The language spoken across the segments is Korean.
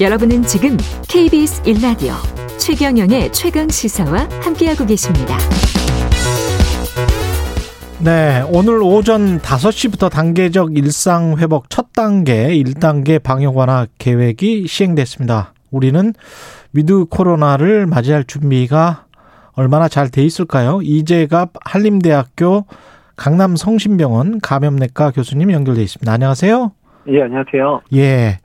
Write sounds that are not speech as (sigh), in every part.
여러분은 지금 KBS 1라디오 최경영의 최강 시사와 함께하고 계십니다. 네, 오늘 오전 5시부터 단계적 일상 회복 첫 단계 1단계 방역 완화 계획이 시행됐습니다. 우리는 위드 코로나를 맞이할 준비가 얼마나 잘 돼 있을까요? 이재갑 한림대학교 강남 성심병원 감염내과 교수님 연결돼 있습니다. 안녕하세요. 예, 안녕하세요. 예.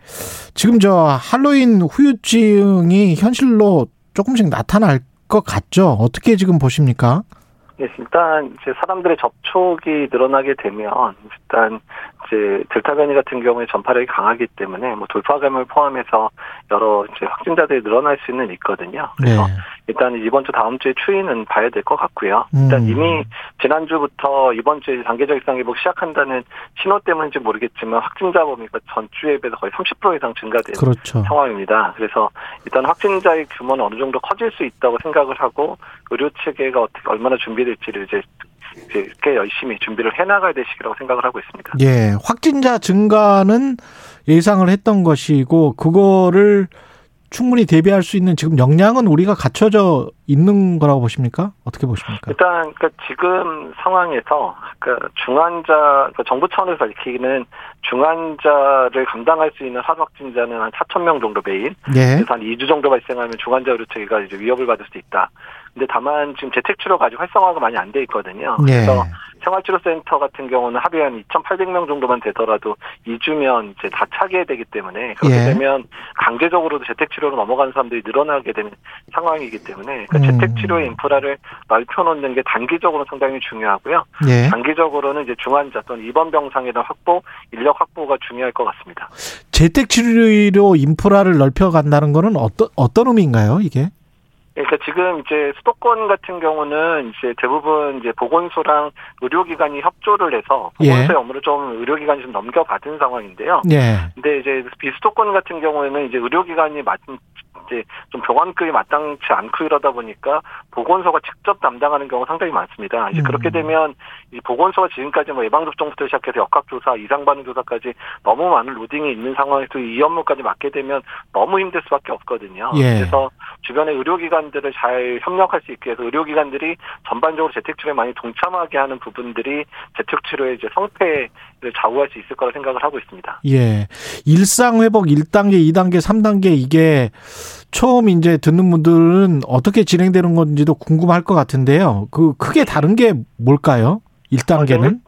지금 저 할로윈 후유증이 현실로 조금씩 나타날 것 같죠? 어떻게 지금 보십니까? 예, 일단 이제 사람들의 접촉이 늘어나게 되면 일단 이제 델타 변이 같은 경우에 전파력이 강하기 때문에 뭐 돌파감을 포함해서 여러 이제 확진자들이 늘어날 수는 있거든요. 그래서 네. 일단 이번 주 다음 주에 추이는 봐야 될 것 같고요. 일단 음. 이미 지난주부터 이번 주에 단계적 일상 회복 시작한다는 신호 때문인지 모르겠지만 확진자 범위가 전주에 비해서 거의 30% 이상 증가된 그렇죠. 상황입니다. 그래서 일단 확진자의 규모는 어느 정도 커질 수 있다고 생각을 하고 의료 체계가 어떻게 얼마나 준비될지를 이제 꽤 열심히 준비를 해나가야 될 시기라고 생각을 하고 있습니다. 예, 확진자 증가는 예상을 했던 것이고 그거를 충분히 대비할 수 있는 지금 역량은 우리가 갖춰져 있는 거라고 보십니까? 어떻게 보십니까? 일단 그러니까 지금 상황에서 그러니까 중환자 그러니까 정부 차원에서 밝히기는 중환자를 감당할 수 있는 하루 확진자는 한 4천 명 정도 매일 예. 그래서 한 2주 정도 발생하면 중환자 의료 체계가 이제 위협을 받을 수 있다. 근데 다만 지금 재택 치료가 아직 활성화가 많이 안 돼 있거든요. 예. 그래서 생활치료센터 같은 경우는 하루에 한 2,800명 정도만 되더라도 2주면 이제 다 차게 되기 때문에 그렇게 예. 되면 강제적으로도 재택치료로 넘어가는 사람들이 늘어나게 되는 상황이기 때문에 그 음. 재택치료의 인프라를 넓혀놓는 게 단기적으로 상당히 중요하고요. 예. 장기적으로는 이제 중환자 또는 입원 병상의 확보, 인력 확보가 중요할 것 같습니다. 재택 치료로 인프라를 넓혀 간다는 거는 어떤 어떤 의미인가요, 이게? 그러니까 지금 이제 수도권 같은 경우는 이제 대부분 이제 보건소랑 의료기관이 협조를 해서 보건소의 예. 업무를 좀 의료기관이 좀 넘겨받은 상황인데요. 예. 근데 이제 비수도권 같은 경우에는 이제 의료기관이 맞 이제 좀 병원급이 마땅치 않고 이러다 보니까 보건소가 직접 담당하는 경우가 상당히 많습니다. 이제 음. 그렇게 되면 이 보건소가 지금까지 뭐 예방접종부터 시작해서 역학조사, 이상반응조사까지 너무 많은 로딩이 있는 상황에서 이 업무까지 맡게 되면 너무 힘들 수밖에 없거든요. 예. 그래서 주변의 의료기관들을 잘 협력할 수 있게 해서 의료기관들이 전반적으로 재택치료에 많이 동참하게 하는 부분들이 재택치료의 이제 성패를 좌우할 수 있을 거라 생각을 하고 있습니다. 예. 일상 회복 1단계, 2단계, 3단계 이게 처음 이제 듣는 분들은 어떻게 진행되는 건지도 궁금할 것 같은데요. 그 크게 다른 게 뭘까요? 1단계는?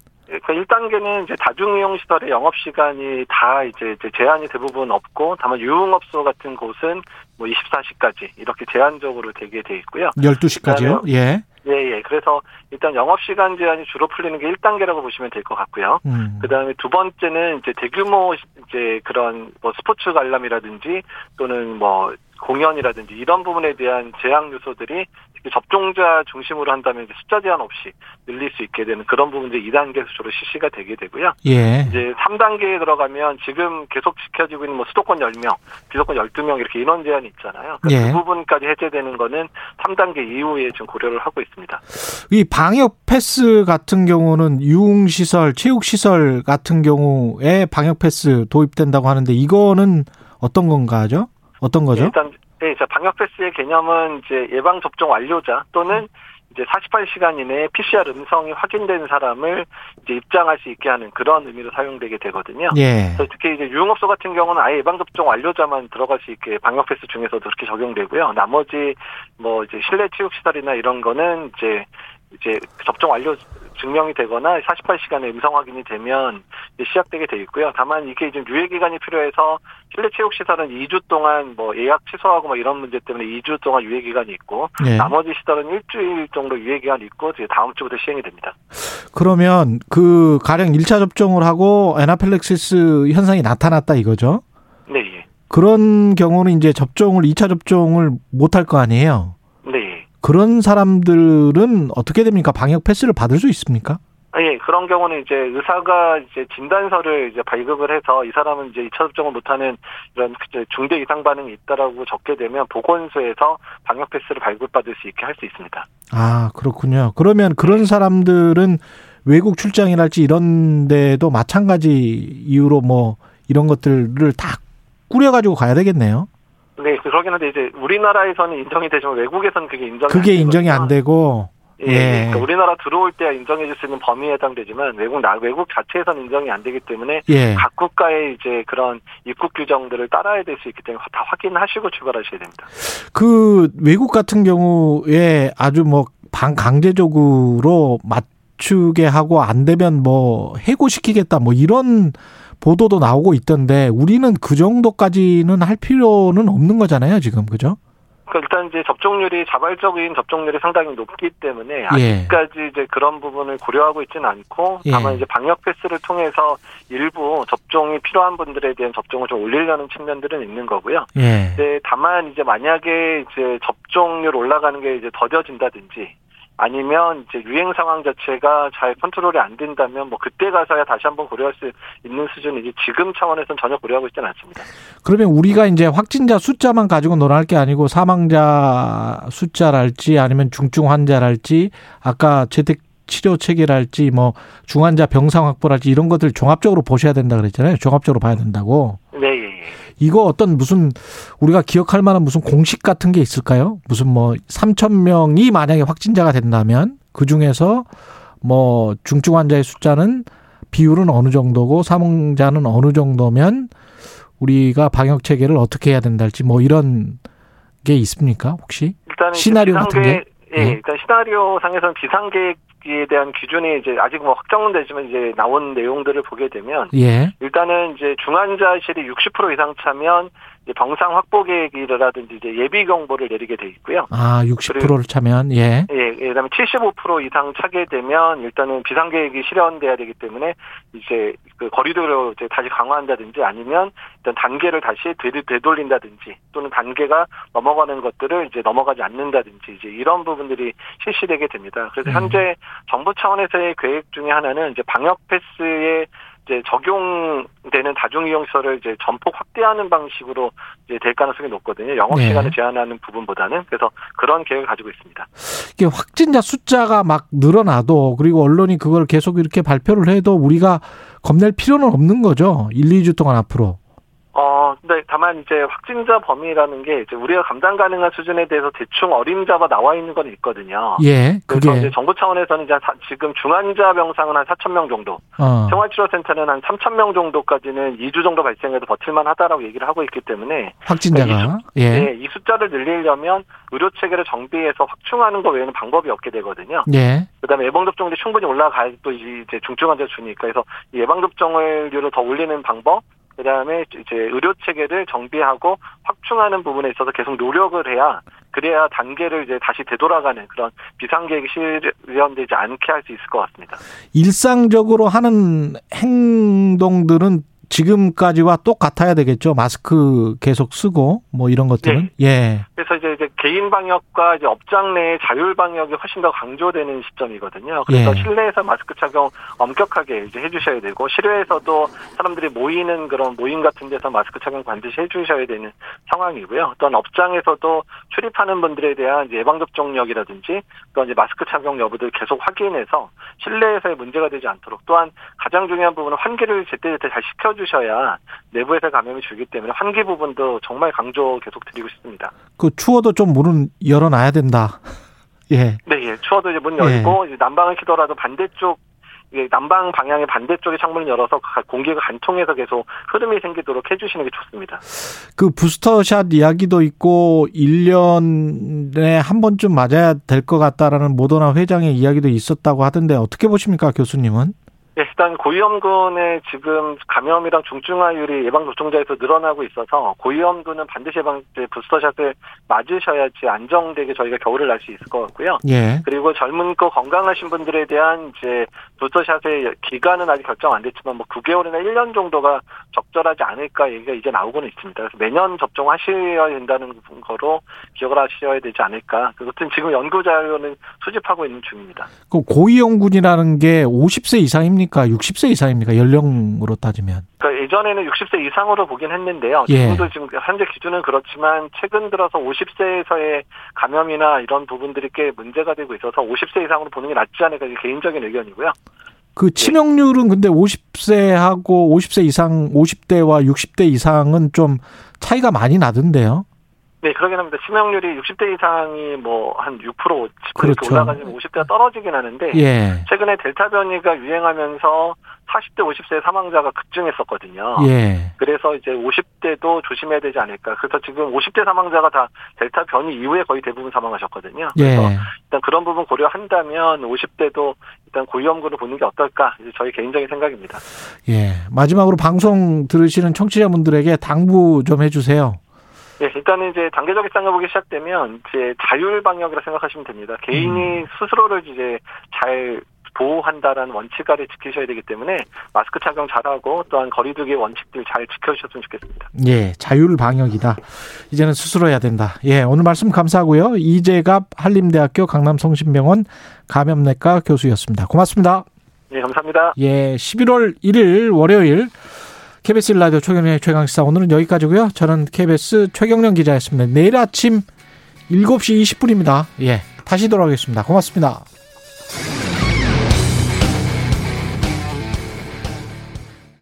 그 1단계는 이제 다중이용 시설의 영업 시간이 다 이제 이제 제한이 대부분 없고 다만 유흥업소 같은 곳은 뭐 24시까지 이렇게 제한적으로 되게 돼 있고요. 12시까지요? 예. 예, 예. 그래서 일단 영업 시간 제한이 주로 풀리는 게 1단계라고 보시면 될 것 같고요. 음. 그다음에 두 번째는 이제 대규모 이제 그런 뭐 스포츠 관람이라든지 또는 뭐 공연이라든지 이런 부분에 대한 제약 요소들이 접종자 중심으로 한다면 숫자 제한 없이 늘릴 수 있게 되는 그런 부분들이 2단계에서 주로 실시가 되게 되고요. 예. 이제 3단계에 들어가면 지금 계속 지켜지고 있는 뭐 수도권 10명, 비수도권 12명 이렇게 인원 제한이 있잖아요. 그러니까 예. 그 부분까지 해제되는 거는 3단계 이후에 지금 고려를 하고 있습니다. 이 방역 패스 같은 경우는 유흥시설, 체육시설 같은 경우에 방역 패스 도입된다고 하는데 이거는 어떤 건가죠? 어떤 거죠? 일단 네, 자 방역 패스의 개념은 이제 예방 접종 완료자 또는 이제 48시간 이내에 PCR 음성이 확인된 사람을 이제 입장할 수 있게 하는 그런 의미로 사용되게 되거든요. 예. 그래서 특히 이제 유흥업소 같은 경우는 아예 예방 접종 완료자만 들어갈 수 있게 방역 패스 중에서도 그렇게 적용되고요. 나머지 뭐 이제 실내 체육 시설이나 이런 거는 이제 이제 접종 완료 증명이 되거나 48시간의 음성 확인이 되면 이제 시작되게 돼 있고요. 다만 이게 지금 유예 기간이 필요해서 실내 체육 시설은 2주 동안 뭐 예약 취소하고 뭐 이런 문제 때문에 2주 동안 유예 기간이 있고 예. 나머지 시설은 일주일 정도 유예 기간이 있고 이제 다음 주부터 시행이 됩니다. 그러면 그 가령 1차 접종을 하고 에나필렉시스 현상이 나타났다 이거죠? 네, 예. 그런 경우는 이제 접종을 2차 접종을 못 할 거 아니에요. 그런 사람들은 어떻게 됩니까? 방역 패스를 받을 수 있습니까? 아, 예, 그런 경우는 이제 의사가 이제 진단서를 이제 발급을 해서 이 사람은 이제 2차 접종을 못하는 이런 중대 이상 반응이 있다라고 적게 되면 보건소에서 방역 패스를 발급받을 수 있게 할 수 있습니다. 아, 그렇군요. 그러면 그런 사람들은 외국 출장이랄지 이런 데도 마찬가지 이유로 뭐 이런 것들을 다 꾸려가지고 가야 되겠네요. 네, 그러긴 한데 이제 우리나라에서는 인정이 되지만 외국에서는 그게 인정이 그게 안 인정이 안 되고 예, 예. 그러니까 우리나라 들어올 때 인정해줄 수 있는 범위에 해당되지만 외국 나 외국 자체에서는 인정이 안 되기 때문에 예. 각 국가의 이제 그런 입국 규정들을 따라야 될 수 있기 때문에 다 확인하시고 출발하셔야 됩니다. 그 외국 같은 경우에 아주 뭐 반강제적으로 맞 추게 하고 안 되면 뭐 해고시키겠다 뭐 이런 보도도 나오고 있던데 우리는 그 정도까지는 할 필요는 없는 거잖아요, 지금. 그죠? 그러니까 일단 이제 접종률이 자발적인 접종률이 상당히 높기 때문에 예. 아직까지 이제 그런 부분을 고려하고 있지는 않고 예. 다만 이제 방역 패스를 통해서 일부 접종이 필요한 분들에 대한 접종을 좀 올리려는 측면들은 있는 거고요. 예. 네, 다만 이제 만약에 이제 접종률 올라가는 게 이제 더뎌진다든지 아니면 이제 유행 상황 자체가 잘 컨트롤이 안 된다면 뭐 그때 가서야 다시 한번 고려할 수 있는 수준이지 지금 차원에서는 전혀 고려하고 있지는 않습니다. 그러면 우리가 이제 확진자 숫자만 가지고 논할 게 아니고 사망자 숫자랄지 아니면 중증 환자랄지 아까 재택 치료 체계랄지 뭐 중환자 병상 확보랄지 이런 것들 종합적으로 보셔야 된다 그랬잖아요. 종합적으로 봐야 된다고. 네, 예, 예. 이거 어떤 무슨 우리가 기억할 만한 무슨 공식 같은 게 있을까요? 무슨 뭐 3천 명이 만약에 확진자가 된다면 그 중에서 뭐 중증 환자의 숫자는 비율은 어느 정도고 사망자는 어느 정도면 우리가 방역 체계를 어떻게 해야 된다 할지 뭐 이런 게 있습니까 혹시? 시나리오 같은 게? 예, 예. 일단 시나리오 상에서는 비상계획 에 대한 기준이 이제 아직 뭐 확정은 되지만 이제 나온 내용들을 보게 되면 예. 일단은 이제 중환자실이 60% 이상 차면 병상 확보 계획이라든지 이제 예비 경보를 내리게 돼 있고요. 아 60%를 차면 예. 예, 예, 그다음에 75% 이상 차게 되면 일단은 비상 계획이 실현돼야 되기 때문에 이제 그 거리두기를 이제 다시 강화한다든지 아니면 일단 단계를 다시 되돌- 되돌린다든지 또는 단계가 넘어가는 것들을 이제 넘어가지 않는다든지 이제 이런 부분들이 실시되게 됩니다. 그래서 음. 현재 정부 차원에서의 계획 중에 하나는 이제 방역 패스에 이제 적용되는 다중이용시설을 이제 전폭 확대하는 방식으로 이제 될 가능성이 높거든요. 영업 네. 시간을 제한하는 부분보다는 그래서 그런 계획을 가지고 있습니다. 이게 확진자 숫자가 막 늘어나도 그리고 언론이 그걸 계속 이렇게 발표를 해도 우리가 겁낼 필요는 없는 거죠. 1, 2주 동안 앞으로. 어, 근데 다만 이제 확진자 범위라는 게 이제 우리가 감당 가능한 수준에 대해서 대충 어림잡아 나와 있는 건 있거든요. 예. 그래서 그게 이제 정부 차원에서는 이제 사- 지금 중환자 병상은 한 4천 명 정도, 어. 생활치료센터는 한 3천 명 정도까지는 2주 정도 발생해도 버틸만 하다라고 얘기를 하고 있기 때문에 확진자가 예. 네, 이 숫자를 늘리려면 의료 체계를 정비해서 확충하는 것 외에는 방법이 없게 되거든요. 예. 그다음에 예방 접종률이 충분히 올라가야 또 이제 중증 환자 주니까 그래서 이 예방 접종률을 더 올리는 방법 그 다음에 이제 의료 체계를 정비하고 확충하는 부분에 있어서 계속 노력을 해야 그래야 단계를 이제 다시 되돌아가는 그런 비상 계획이 실현되지 않게 할 수 있을 것 같습니다. 일상적으로 하는 행동들은 지금까지와 똑같아야 되겠죠. 마스크 계속 쓰고 뭐 이런 것들은. 예. 그래서 이제, 이제 개인 방역과 이제 업장 내의 자율 방역이 훨씬 더 강조되는 시점이거든요. 그래서 예. 실내에서 마스크 착용 엄격하게 이제 해주셔야 되고 실외에서도 사람들이 모이는 그런 모임 같은 데서 마스크 착용 반드시 해주셔야 되는 상황이고요. 또한 업장에서도 출입하는 분들에 대한 이제 예방 접종력이라든지 또 이제 마스크 착용 여부들 계속 확인해서 실내에서의 문제가 되지 않도록 또한 가장 중요한 부분은 환기를 제때제때 잘 시켜 주셔야 내부에서 감염이 줄기 때문에 환기 부분도 정말 강조 계속 드리고 싶습니다. 그 추워도 좀 문은 열어놔야 된다. (laughs) 예. 네, 예. 추워도 이제 문 열고 이제 난방을 켜더라도 반대쪽 이게 난방 방향의 반대쪽에 창문을 열어서 가- 공기가 간통해서 계속 흐름이 생기도록 해주시는 게 좋습니다. 그 부스터샷 이야기도 있고 1년에 한 번쯤 맞아야 될 것 같다라는 모더나 회장의 이야기도 있었다고 하던데 어떻게 보십니까, 교수님은? 예, 일단 고위험군의 지금 감염이랑 중증화율이 예방 접종자에서 늘어나고 있어서 고위험군은 반드시 예방 부스터샷을 맞으셔야지 안정되게 저희가 겨울을 날 수 있을 것 같고요. 예. 그리고 젊은고 건강하신 분들에 대한 이제 부스터샷의 기간은 아직 결정 안 됐지만 뭐 9개월이나 1년 정도가 적절하지 않을까 얘기가 이제 나오고는 있습니다. 그래서 매년 접종하셔야 된다는 거로 기억을 하셔야 되지 않을까. 그것은 지금 연구 자료는 수집하고 있는 중입니다. 그 고위험군이라는 게 50세 이상입니까? 60세 이상입니까? 연령으로 따지면. 그러니까 예전에는 60세 이상으로 보긴 했는데요. 예. 지금도 지금 현재 기준은 그렇지만 최근 들어서 50세에서의 감염이나 이런 부분들이 꽤 문제가 되고 있어서 50세 이상으로 보는 게 낫지 않을까 개인적인 의견이고요. 그 치명률은 근데 50세하고 50세 이상, 50대와 60대 이상은 좀 차이가 많이 나던데요. 네, 그러긴 합니다. 치명률이 60대 이상이 뭐 한 6%, 10% 그렇죠. 올라가지면 50대가 떨어지긴 하는데 예. 최근에 델타 변이가 유행하면서 40대, 50세 사망자가 급증했었거든요. 예. 그래서 이제 50대도 조심해야 되지 않을까. 그래서 지금 50대 사망자가 다 델타 변이 이후에 거의 대부분 사망하셨거든요. 그래서 예. 일단 그런 부분 고려한다면 50대도 일단 고위험군을 보는 게 어떨까. 이제 저희 개인적인 생각입니다. 예. 마지막으로 방송 들으시는 청취자분들에게 당부 좀 해주세요. 예, 일단은 이제 단계적 일상회복이 시작되면 이제 자율 방역이라 생각하시면 됩니다. 개인이 스스로를 이제 잘 보호한다라는 원칙 아래 지키셔야 되기 때문에 마스크 착용 잘하고 또한 거리두기 원칙들 잘 지켜주셨으면 좋겠습니다. 예. 자율 방역이다. 이제는 스스로 해야 된다. 예. 오늘 말씀 감사하고요. 이재갑 한림대학교 강남성심병원 감염내과 교수였습니다. 고맙습니다. 예, 감사합니다. 예. 11월 1일 월요일 KBS 라디오 최경련의 최강시사 오늘은 여기까지고요. 저는 KBS 최경련 기자였습니다. 내일 아침 7시 20분입니다. 예. 다시 돌아오겠습니다. 고맙습니다.